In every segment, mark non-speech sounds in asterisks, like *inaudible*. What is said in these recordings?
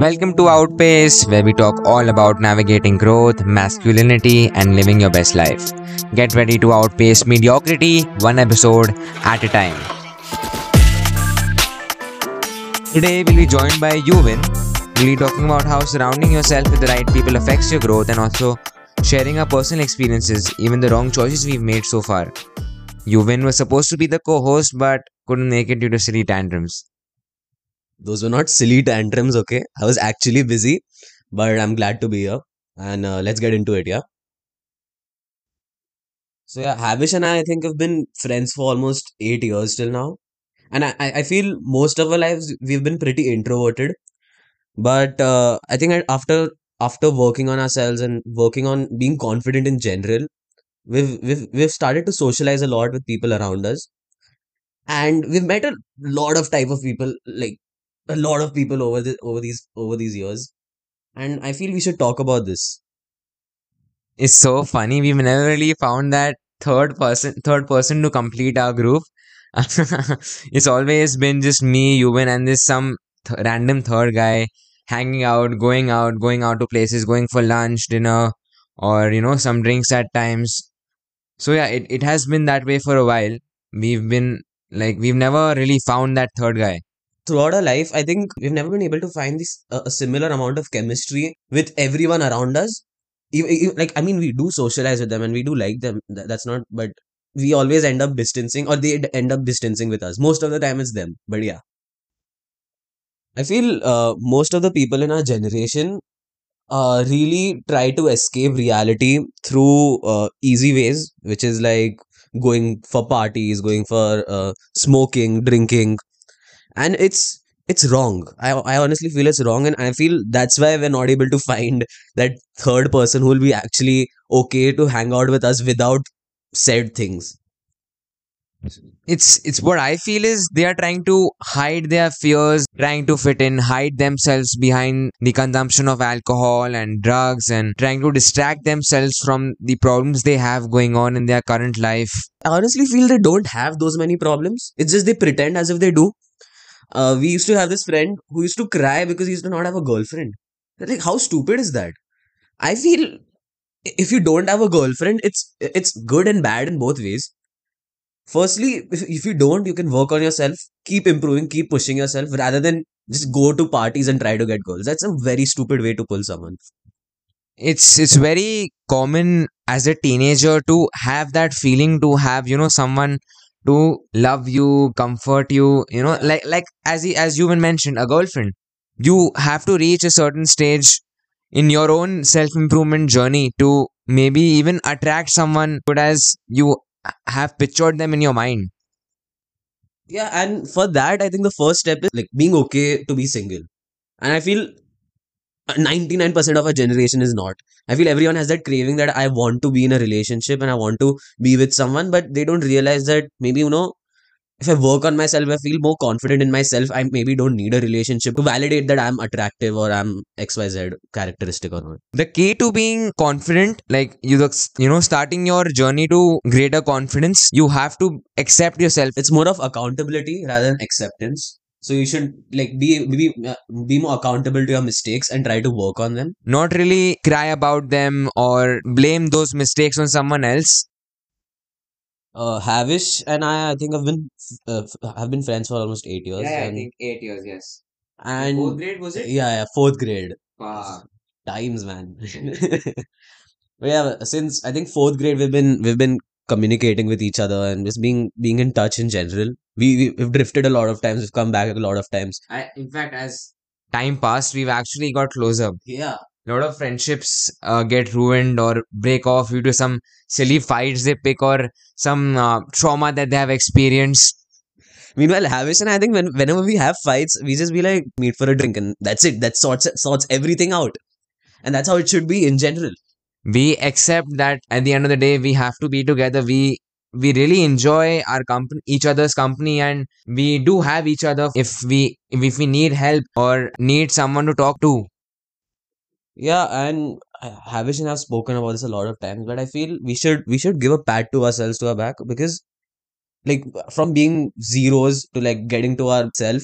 Welcome to Outpace, where we talk all about navigating growth, masculinity, and living your best life. Get ready to outpace mediocrity one episode at a time. Today, we'll be joined by Yuvin. We'll be talking about how surrounding yourself with the right people affects your growth and also sharing our personal experiences, even the wrong choices we've made so far. Yuvin was supposed to be the co host but couldn't make it due to silly tantrums. Those were not silly tantrums okay? I was actually busy but i'm glad to be here. And uh, let's get into it yeah? So yeah havish and i i think have been friends for almost eight years till now. And i i feel most of our lives we've been pretty introverted. But uh, i think after after working on ourselves and working on being confident in general we've we've we've started to socialize a lot with people around us. And we've met a lot of type of people like a lot of people over the over these over these years and i feel we should talk about this It's so funny. We've never really found that third person third person to complete our group. *laughs* it's always been just me, Yuvin, and this some th- random third guy hanging out, going out, going out to places, going for lunch, dinner, or you know, some drinks at times. So yeah, it, it has been that way for a while. We've been like we've never really found that third guy. Throughout our life i think we've never been able to find this uh, a similar amount of chemistry with everyone around us. Ev- ev- like i mean we do socialize with them and we do like them Th- that's not but we always end up distancing or they end up distancing with us. Most of the time it's them but yeah. I feel uh, most of the people in our generation uh, really try to escape reality through uh, easy ways, which is like going for parties, going for uh, smoking, drinking, and it's it's wrong. I I honestly feel it's wrong, and I feel that's why we're not able to find that third person who will be actually okay to hang out with us without said things. it's it's what i feel is they are trying to hide their fears trying to fit in hide themselves behind the consumption of alcohol and drugs and trying to distract themselves from the problems they have going on in their current life I honestly feel they don't have those many problems. It's just they pretend as if they do. Uh, we used to have this friend who used to cry because he used to not have a girlfriend. Like, how stupid is that? I feel if you don't have a girlfriend, it's it's good and bad in both ways. Firstly, if, if you don't, you can work on yourself, keep improving, keep pushing yourself, rather than just go to parties and try to get girls. That's a very stupid way to pull someone. it's it's very common as a teenager to have that feeling to have you know someone to love you comfort you you know like like as he, as you even mentioned a girlfriend. You have to reach a certain stage in your own self improvement journey to maybe even attract someone good as you have pictured them in your mind. Yeah, and for that, I think the first step is like being okay to be single. And I feel 99% of our generation is not. I feel everyone has that craving that I want to be in a relationship and I want to be with someone, but they don't realize that maybe, you know, if I work on myself, I feel more confident in myself. I maybe don't need a relationship to validate that I'm attractive or I'm XYZ characteristic or not. the key to being confident like you you know starting your journey to greater confidence you have to accept yourself It's more of accountability rather than acceptance. So you should like be be uh, be more accountable to your mistakes and try to work on them. not really cry about them or blame those mistakes on someone else Uh, Havish and I, I think I've been uh, have been friends for almost eight years. and, eight years yes and fourth grade was it? yeah, yeah, fourth grade. wow. Times, man. *laughs* but yeah, since I think fourth grade, we've been we've been communicating with each other and just being being in touch in general. We we- we've drifted a lot of times. We've come back a lot of times. I, in fact as time passed we've actually got closer Yeah, a lot of friendships uh, get ruined or break off due to some silly fights they pick or some uh, trauma that they have experienced Meanwhile, Havish and I think when whenever we have fights, we just be like meet for a drink and that's it. That sorts sorts everything out, and that's how it should be in general. We accept that at the end of the day we have to be together. We we really enjoy our company each other's company and we do have each other if we if we need help or need someone to talk to. Yeah, and Havish and I have spoken about this a lot of times, but I feel we should we should give a pat to ourselves to our back because like from being zeros to like getting to ourself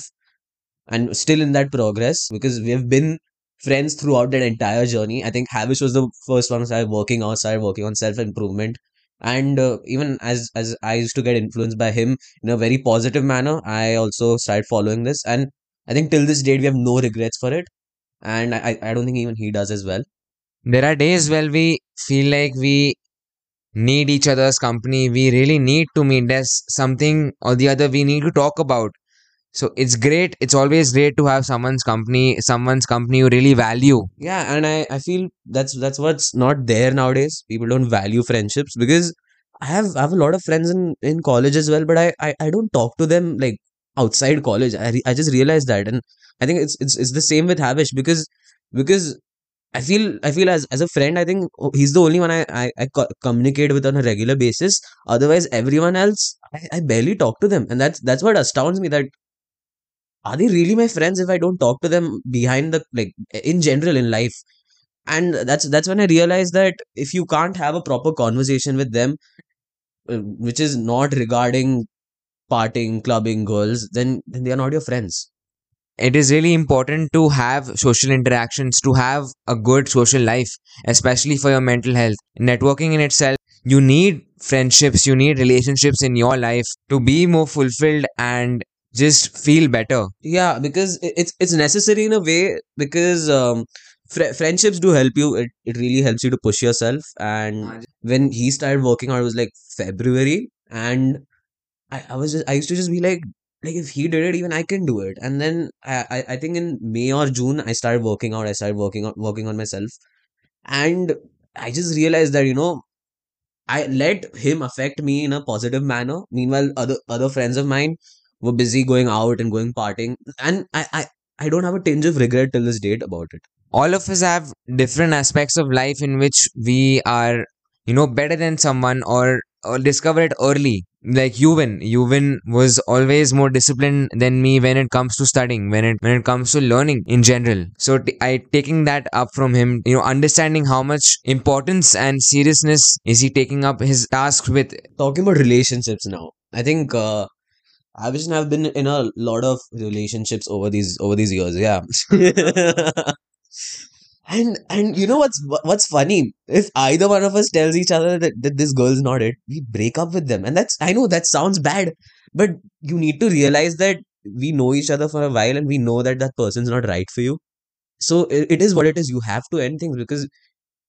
and still in that progress because we have been friends throughout that entire journey. I think Havish was the first one who started working out, started working on self improvement. And uh, even as as I used to get influenced by him in a very positive manner, I also started following this. And I think till this date we have no regrets for it. And I, I I don't think even he does as well. There are days where we feel like we need each other's company. We really need to meet. There's something or the other we need to talk about. So it's great. It's always great to have someone's company, someone's company you really value. Yeah, and I, I feel that's that's what's not there nowadays. People don't value friendships because I have I have a lot of friends in in college as well, but I I, I don't talk to them like outside college. I re- I just realized that, and I think it's it's it's the same with Havish because because I feel I feel as as a friend, I think oh, he's the only one I I, I co- communicate with on a regular basis. Otherwise, everyone else I, I barely talk to them, and that's that's what astounds me. That are they really my friends if I don't talk to them behind the like in general in life? And that's that's when I realized that if you can't have a proper conversation with them, uh, which is not regarding partying, clubbing, girls, then then they are not your friends. It is really important to have social interactions, to have a good social life, especially for your mental health. Networking in itself, you need friendships, you need relationships in your life to be more fulfilled and just feel better. Yeah, because it's it's necessary in a way because um, fr- friendships do help you. It it really helps you to push yourself. And when he started working out, it was like February, and I, I was just I used to just be like like if he did it, even I can do it. And then I, I I think in May or June I started working out. I started working on working on myself, and I just realized that you know I let him affect me in a positive manner. Meanwhile, other other friends of mine were busy going out and going partying, and I I I don't have a tinge of regret till this date about it. all of us have different aspects of life in which we are you know better than someone or or discover it early. Like Yuvin Yuvin was always more disciplined than me when it comes to studying when it when it comes to learning in general. So t- I taking that up from him you know understanding how much importance and seriousness is he taking up his tasks with. Talking about relationships now, I think uh, I wish I've been in a lot of relationships over these over these years. Yeah. *laughs* And and you know what's what's funny? If either one of us tells each other that, that this girl's not it, we break up with them. And that's I know that sounds bad, but you need to realize that we know each other for a while and we know that that person's not right for you. So it, it is what it is. You have to end things because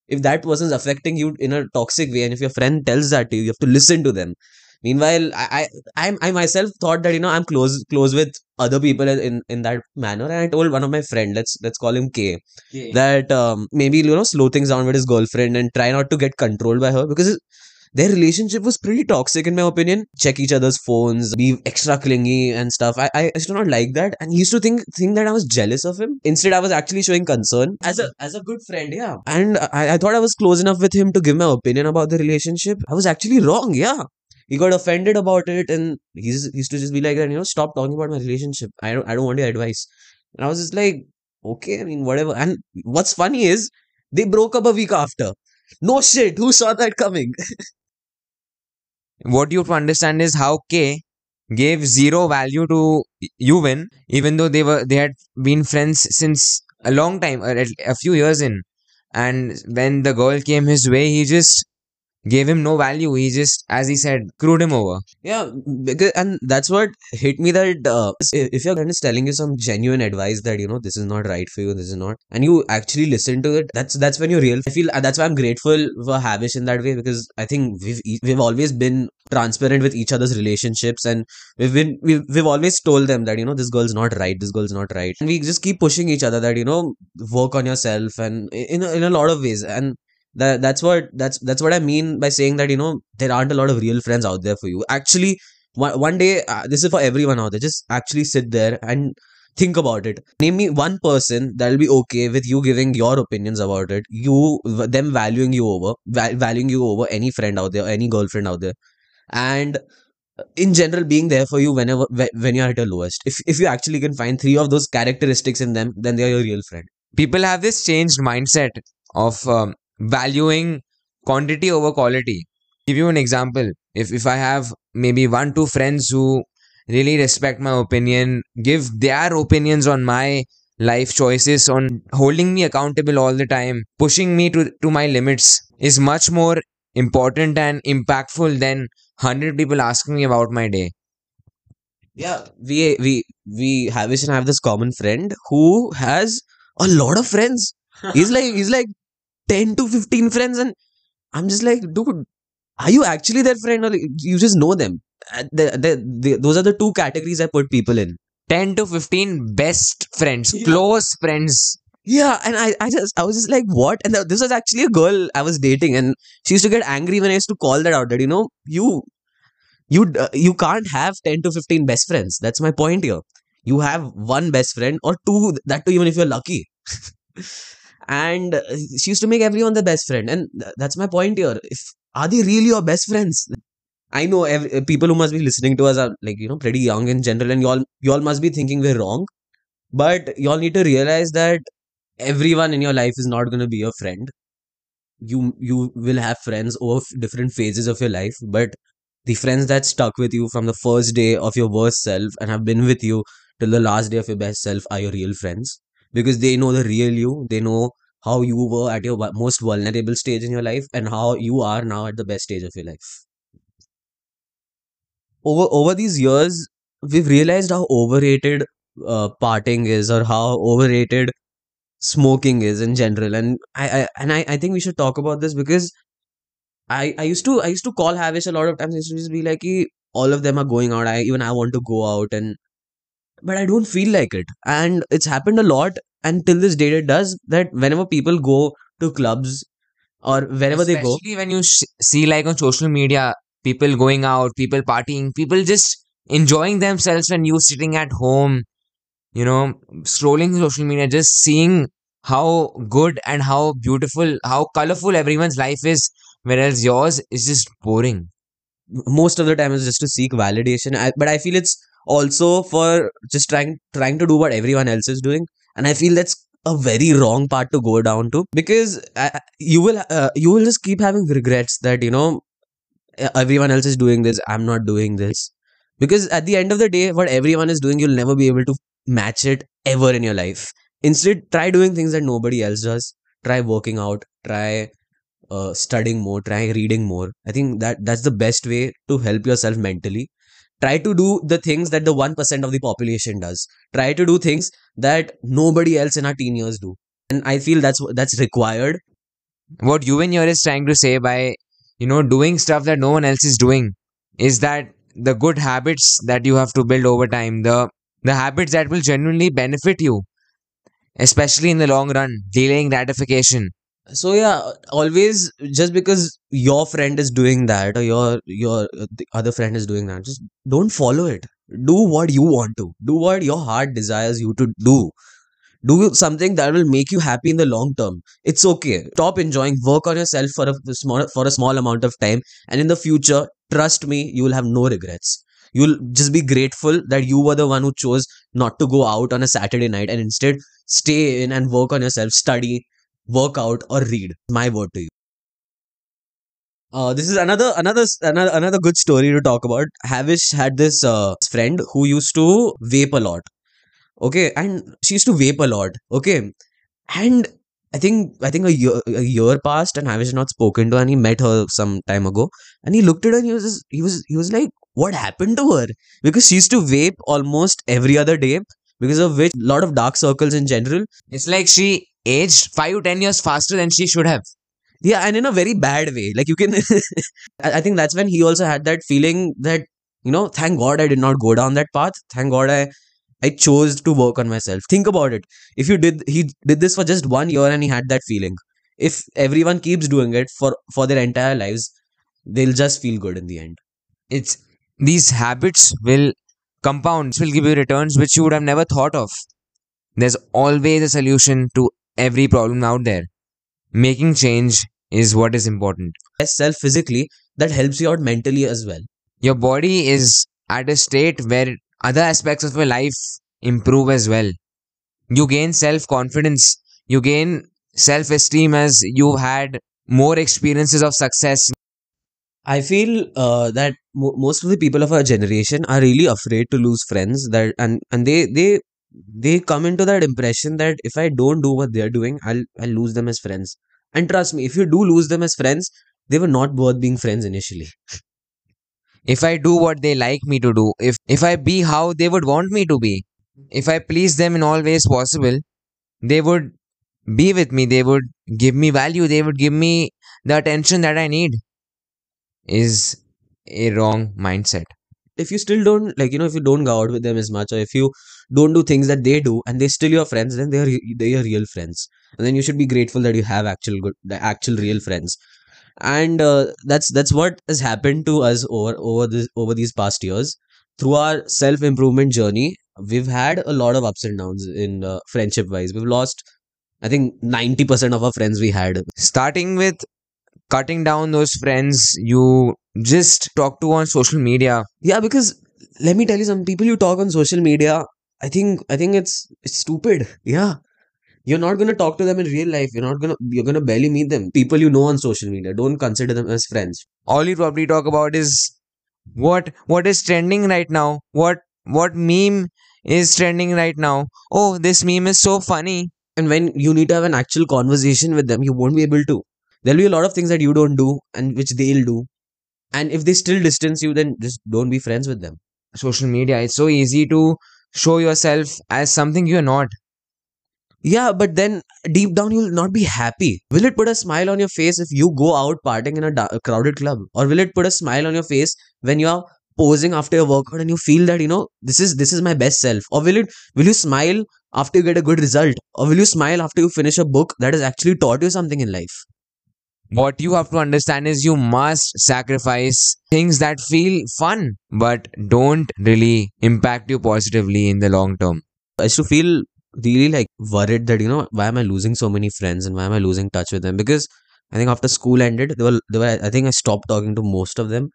if that person's affecting you in a toxic way, and if your friend tells that to you, you have to listen to them. Meanwhile, I I I, myself thought that you know I'm close close with other people in in that manner, and I told one of my friend, let's let's call him K. that um, maybe you know slow things down with his girlfriend and try not to get controlled by her because their relationship was pretty toxic in my opinion. Check each other's phones be extra clingy and stuff. I i used to not like that. And he used to think think that i was jealous of him. Instead i was actually showing concern. As a as a good friend yeah. And i, I thought i was close enough with him to give my opinion about the relationship. I was actually wrong yeah he got offended about it and he's he used to just be like you know stop talking about my relationship i don't i don't want your advice and i was just like okay, I mean, whatever. And what's funny is they broke up a week after. No shit, who saw that coming? *laughs* what you have to understand is how K gave zero value to Yuvin, even though they were they had been friends since a long time, a, a few years in. And when the girl came his way, he just gave him no value. He just, as he said, screwed him over. Yeah, because and that's what hit me that uh, if your friend is telling you some genuine advice that you know this is not right for you, this is not, and you actually listen to it, that's that's when you're real. I feel uh, that's why I'm grateful for Havish in that way because I think we've we've always been transparent with each other's relationships and we've been we've, we've always told them that you know this girl's not right, this girl's not right, and we just keep pushing each other that you know work on yourself and in in a lot of ways and that that's what that's that's what I mean by saying that you know there aren't a lot of real friends out there for you. Actually, one, one day uh, this is for everyone out there. Just actually sit there and think about it. Name me one person that'll be okay with you giving your opinions about it. You them valuing you over val- valuing you over any friend out there, any girlfriend out there, and in general being there for you whenever when you're at your lowest. If if you actually can find three of those characteristics in them, then they're your real friend. People have this changed mindset of um, valuing quantity over quality. Give you an example. If if I have maybe one two friends who really respect my opinion, give their opinions on my life choices, on holding me accountable all the time, pushing me to, to my limits is much more important and impactful than 100 people asking me about my day. Yeah, we we we have and have this common friend who has a lot of friends. *laughs* He's like he's like 10 to 15 friends and I'm just like, dude, are you actually their friend or you just know them? Uh, those are the two categories I put people in. 10 to 15 best friends, Yeah. close friends. Yeah, and I, I just I was just like, what? And th- this was actually a girl I was dating, and she used to get angry when I used to call that out. That you know, you you uh, you can't have ten to fifteen best friends. That's my point here. You have one best friend or two. That too, even if you're lucky. *laughs* and uh, she used to make everyone the best friend, and th- that's my point here. If are they really your best friends? I know every, uh, people who must be listening to us are like you know pretty young in general, and y'all y'all must be thinking we're wrong. But y'all need to realize that everyone in your life is not going to be your friend you you will have friends over different phases of your life but the friends that stuck with you from the first day of your worst self and have been with you till the last day of your best self are your real friends because they know the real you they know how you were at your most vulnerable stage in your life and how you are now at the best stage of your life. Over over these years we've realized how overrated uh, partying is or how overrated smoking is in general. And I, I and I, I think we should talk about this because I, I used to I used to call Havish a lot of times. Used to just be like "Ki, all of them are going out. I even I want to go out and but I don't feel like it and it's happened a lot and till this date it does that whenever people go to clubs or wherever they go Especially when you sh- see, like on social media, people going out, people partying, people just enjoying themselves, and you're sitting at home, you know, scrolling through social media, just seeing how good and how beautiful, how colorful everyone's life is, whereas yours is just boring. most of the time is just to seek validation I, but I feel it's also for just trying trying to do what everyone else is doing. And I feel that's a very wrong part to go down to because uh, you will uh, you will just keep having regrets that you know everyone else is doing this i'm not doing this. Because at the end of the day what everyone is doing you'll never be able to match it ever in your life. Instead try doing things that nobody else does. Try working out. Try uh, studying more. Try reading more. I think that that's the best way to help yourself mentally try to do the things that the 1% of the population does try to do things that nobody else in our teen years do and i feel that's that's required What Yuvin here is trying to say by, you know, doing stuff that no one else is doing is that the good habits that you have to build over time, the the habits that will genuinely benefit you, especially in the long run, delaying gratification. So yeah always just because your friend is doing that or your your other friend is doing that just don't follow it. Do what you want to. Do what your heart desires you to do. Do something that will make you happy in the long term. It's okay. Stop enjoying. Work on yourself for a small for a small amount of time. And in the future trust me you will have no regrets. You'll just be grateful that you were the one who chose not to go out on a saturday night and instead stay in and work on yourself study work out or read. My word to you. Uh, this is another another another good story to talk about. Havish had this uh, friend who used to vape a lot. Okay and she used to vape a lot. Okay and i think i think a year a year passed and havish not spoken to and he met her some time ago. And he looked at her and he was just, he was he was like what happened to her? Because she used to vape almost every other day because of which a lot of dark circles in general. It's like she aged five to ten years faster than she should have. Yeah, and in a very bad way. Like you can, *laughs* I I think that's when he also had that feeling that you know, thank God I did not go down that path. Thank God I, I chose to work on myself. Think about it. If you did, he did this for just one year and he had that feeling. If everyone keeps doing it for for their entire lives, they'll just feel good in the end. It's these habits will compound, will give you returns which you would have never thought of. There's always a solution to every problem out there. Making change is what is important. Self physically, that helps you out mentally as well. Your body is at a state where other aspects of your life improve as well. You gain self confidence, you gain self esteem as you've had more experiences of success. I feel uh, that mo- most of the people of our generation are really afraid to lose friends that and and they they they come into that impression that if I don't do what they're doing, I'll I'll lose them as friends. And trust me, if you do lose them as friends, they were not worth being friends initially. *laughs* If I do what they like me to do, if if I be how they would want me to be, if I please them in all ways possible, they would be with me. They would give me value. They would give me the attention that I need. Is a wrong mindset. If you still don't like, you know, if you don't go out with them as much, or if you don't do things that they do, and they're still your friends, then they're they are real friends, and then you should be grateful that you have actual good, the actual real friends. And uh, that's that's what has happened to us over over this over these past years through our self improvement journey. We've had a lot of ups and downs in uh, friendship wise. We've lost, I think, ninety percent of our friends we had Starting with cutting down those friends you just talk to on social media. Yeah, because let me tell you, some people you talk on social media, I think I think it's it's stupid. Yeah. You're not gonna talk to them in real life. You're not gonna you're gonna barely meet them. People you know on social media. Don't consider them as friends. All you probably talk about is what what is trending right now. What what meme is trending right now. Oh, this meme is so funny. And when you need to have an actual conversation with them, you won't be able to. There'll be a lot of things that you don't do and which they'll do. And if they still distance you, then just don't be friends with them. Social media, it's so easy to show yourself as something you're not. Yeah, but then deep down you'll not be happy. Will it put a smile on your face if you go out partying in a da- crowded club, or will it put a smile on your face when you're posing after your workout and you feel that you know this is this is my best self, or will it will you smile after you get a good result, or will you smile after you finish a book that has actually taught you something in life? What you have to understand is you must sacrifice things that feel fun but don't really impact you positively in the long term. I used to feel really like worried that you know why am I losing so many friends and why am I losing touch with them? Because I think after school ended they were they were I think I stopped talking to most of them.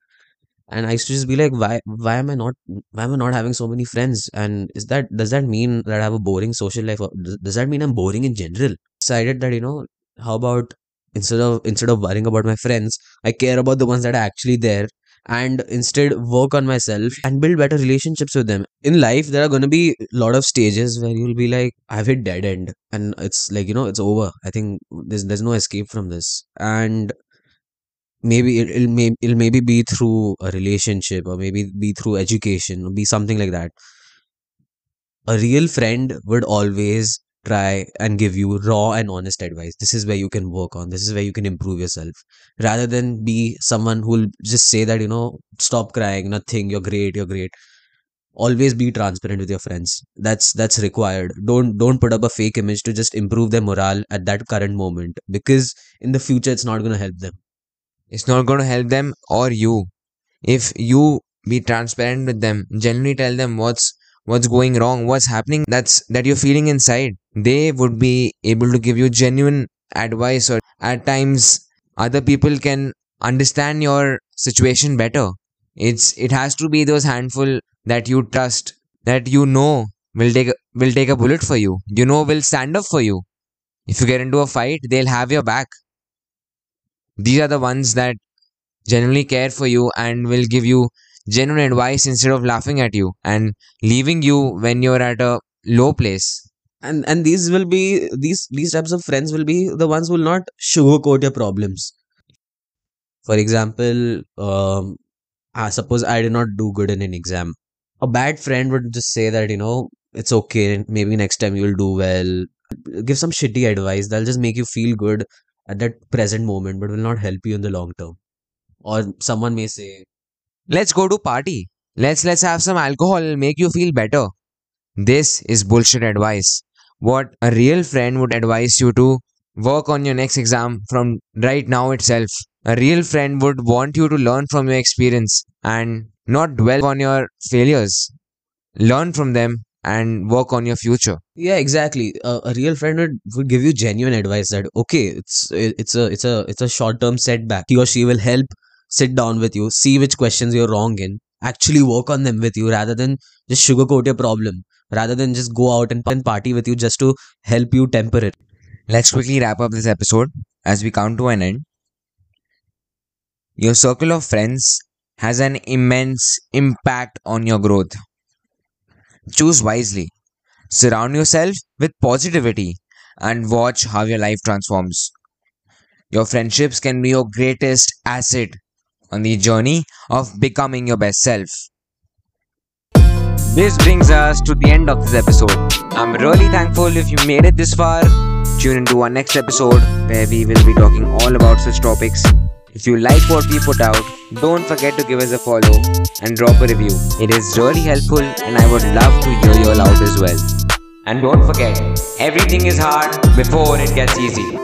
And I used to just be like why why am I not why am I not having so many friends? And is that does that mean that I have a boring social life? Or does, does that mean I'm boring in general? Decided that you know how about instead of instead of worrying about my friends I care about the ones that are actually there and instead work on myself and build better relationships with them. In life there are going to be a lot of stages where you'll be like i've hit dead end and it's like you know it's over. I think there's there's no escape from this. And maybe it, it'll, may, it'll maybe be through a relationship or maybe be through education or be something like that. A real friend would always try and give you raw and honest advice. This is where you can work on. This is where you can improve yourself. Rather than be someone who will just say that you know stop crying. Nothing. You're great. You're great. Always be transparent with your friends. That's that's required. Don't don't put up a fake image to just improve their morale at that current moment because in the future it's not to help them. It's not to help them or you. If you be transparent with them, genuinely tell them what's what's going wrong, what's happening that's that you're feeling inside. They would be able to give you genuine advice or at times other people can understand your situation better. It's it has to be those handful that you trust, that you know will take will take a bullet for you. You know will stand up for you. If you get into a fight, they'll have your back. These are the ones that genuinely care for you and will give you genuine advice instead of laughing at you and leaving you when you're at a low place. and and these will be these these types of friends will be the ones who will not sugarcoat your problems. For example um I suppose i did not do good in an exam. A bad friend would just say that you know it's okay maybe next time you'll do well. Give some shitty advice that'll just make you feel good at that present moment but will not help you in the long term. Or someone may say Let's go to party. Let's let's have some alcohol, it'll make you feel better. This is bullshit advice. What a real friend would advise you to work on your next exam from right now itself. A real friend would want you to learn from your experience and not dwell on your failures. Learn from them and work on your future. yeah exactly uh, a real friend would, would give you genuine advice that okay it's it's a it's a it's a short term setback he or she will help sit down with you see which questions you're wrong in actually work on them with you rather than just sugarcoat your problem rather than just go out and, party with you just to help you temper it Let's quickly wrap up this episode as we come to an end. Your circle of friends has an immense impact on your growth. Choose wisely. Surround yourself with positivity and watch how your life transforms. Your friendships can be your greatest asset on the journey of becoming your best self. This brings us to the end of this episode. I'm really thankful if you made it this far. Tune into our next episode where we will be talking all about such topics. If you like what we put out, don't forget to give us a follow and drop a review. It is really helpful and I would love to hear your out as well. And don't forget, everything is hard before it gets easy.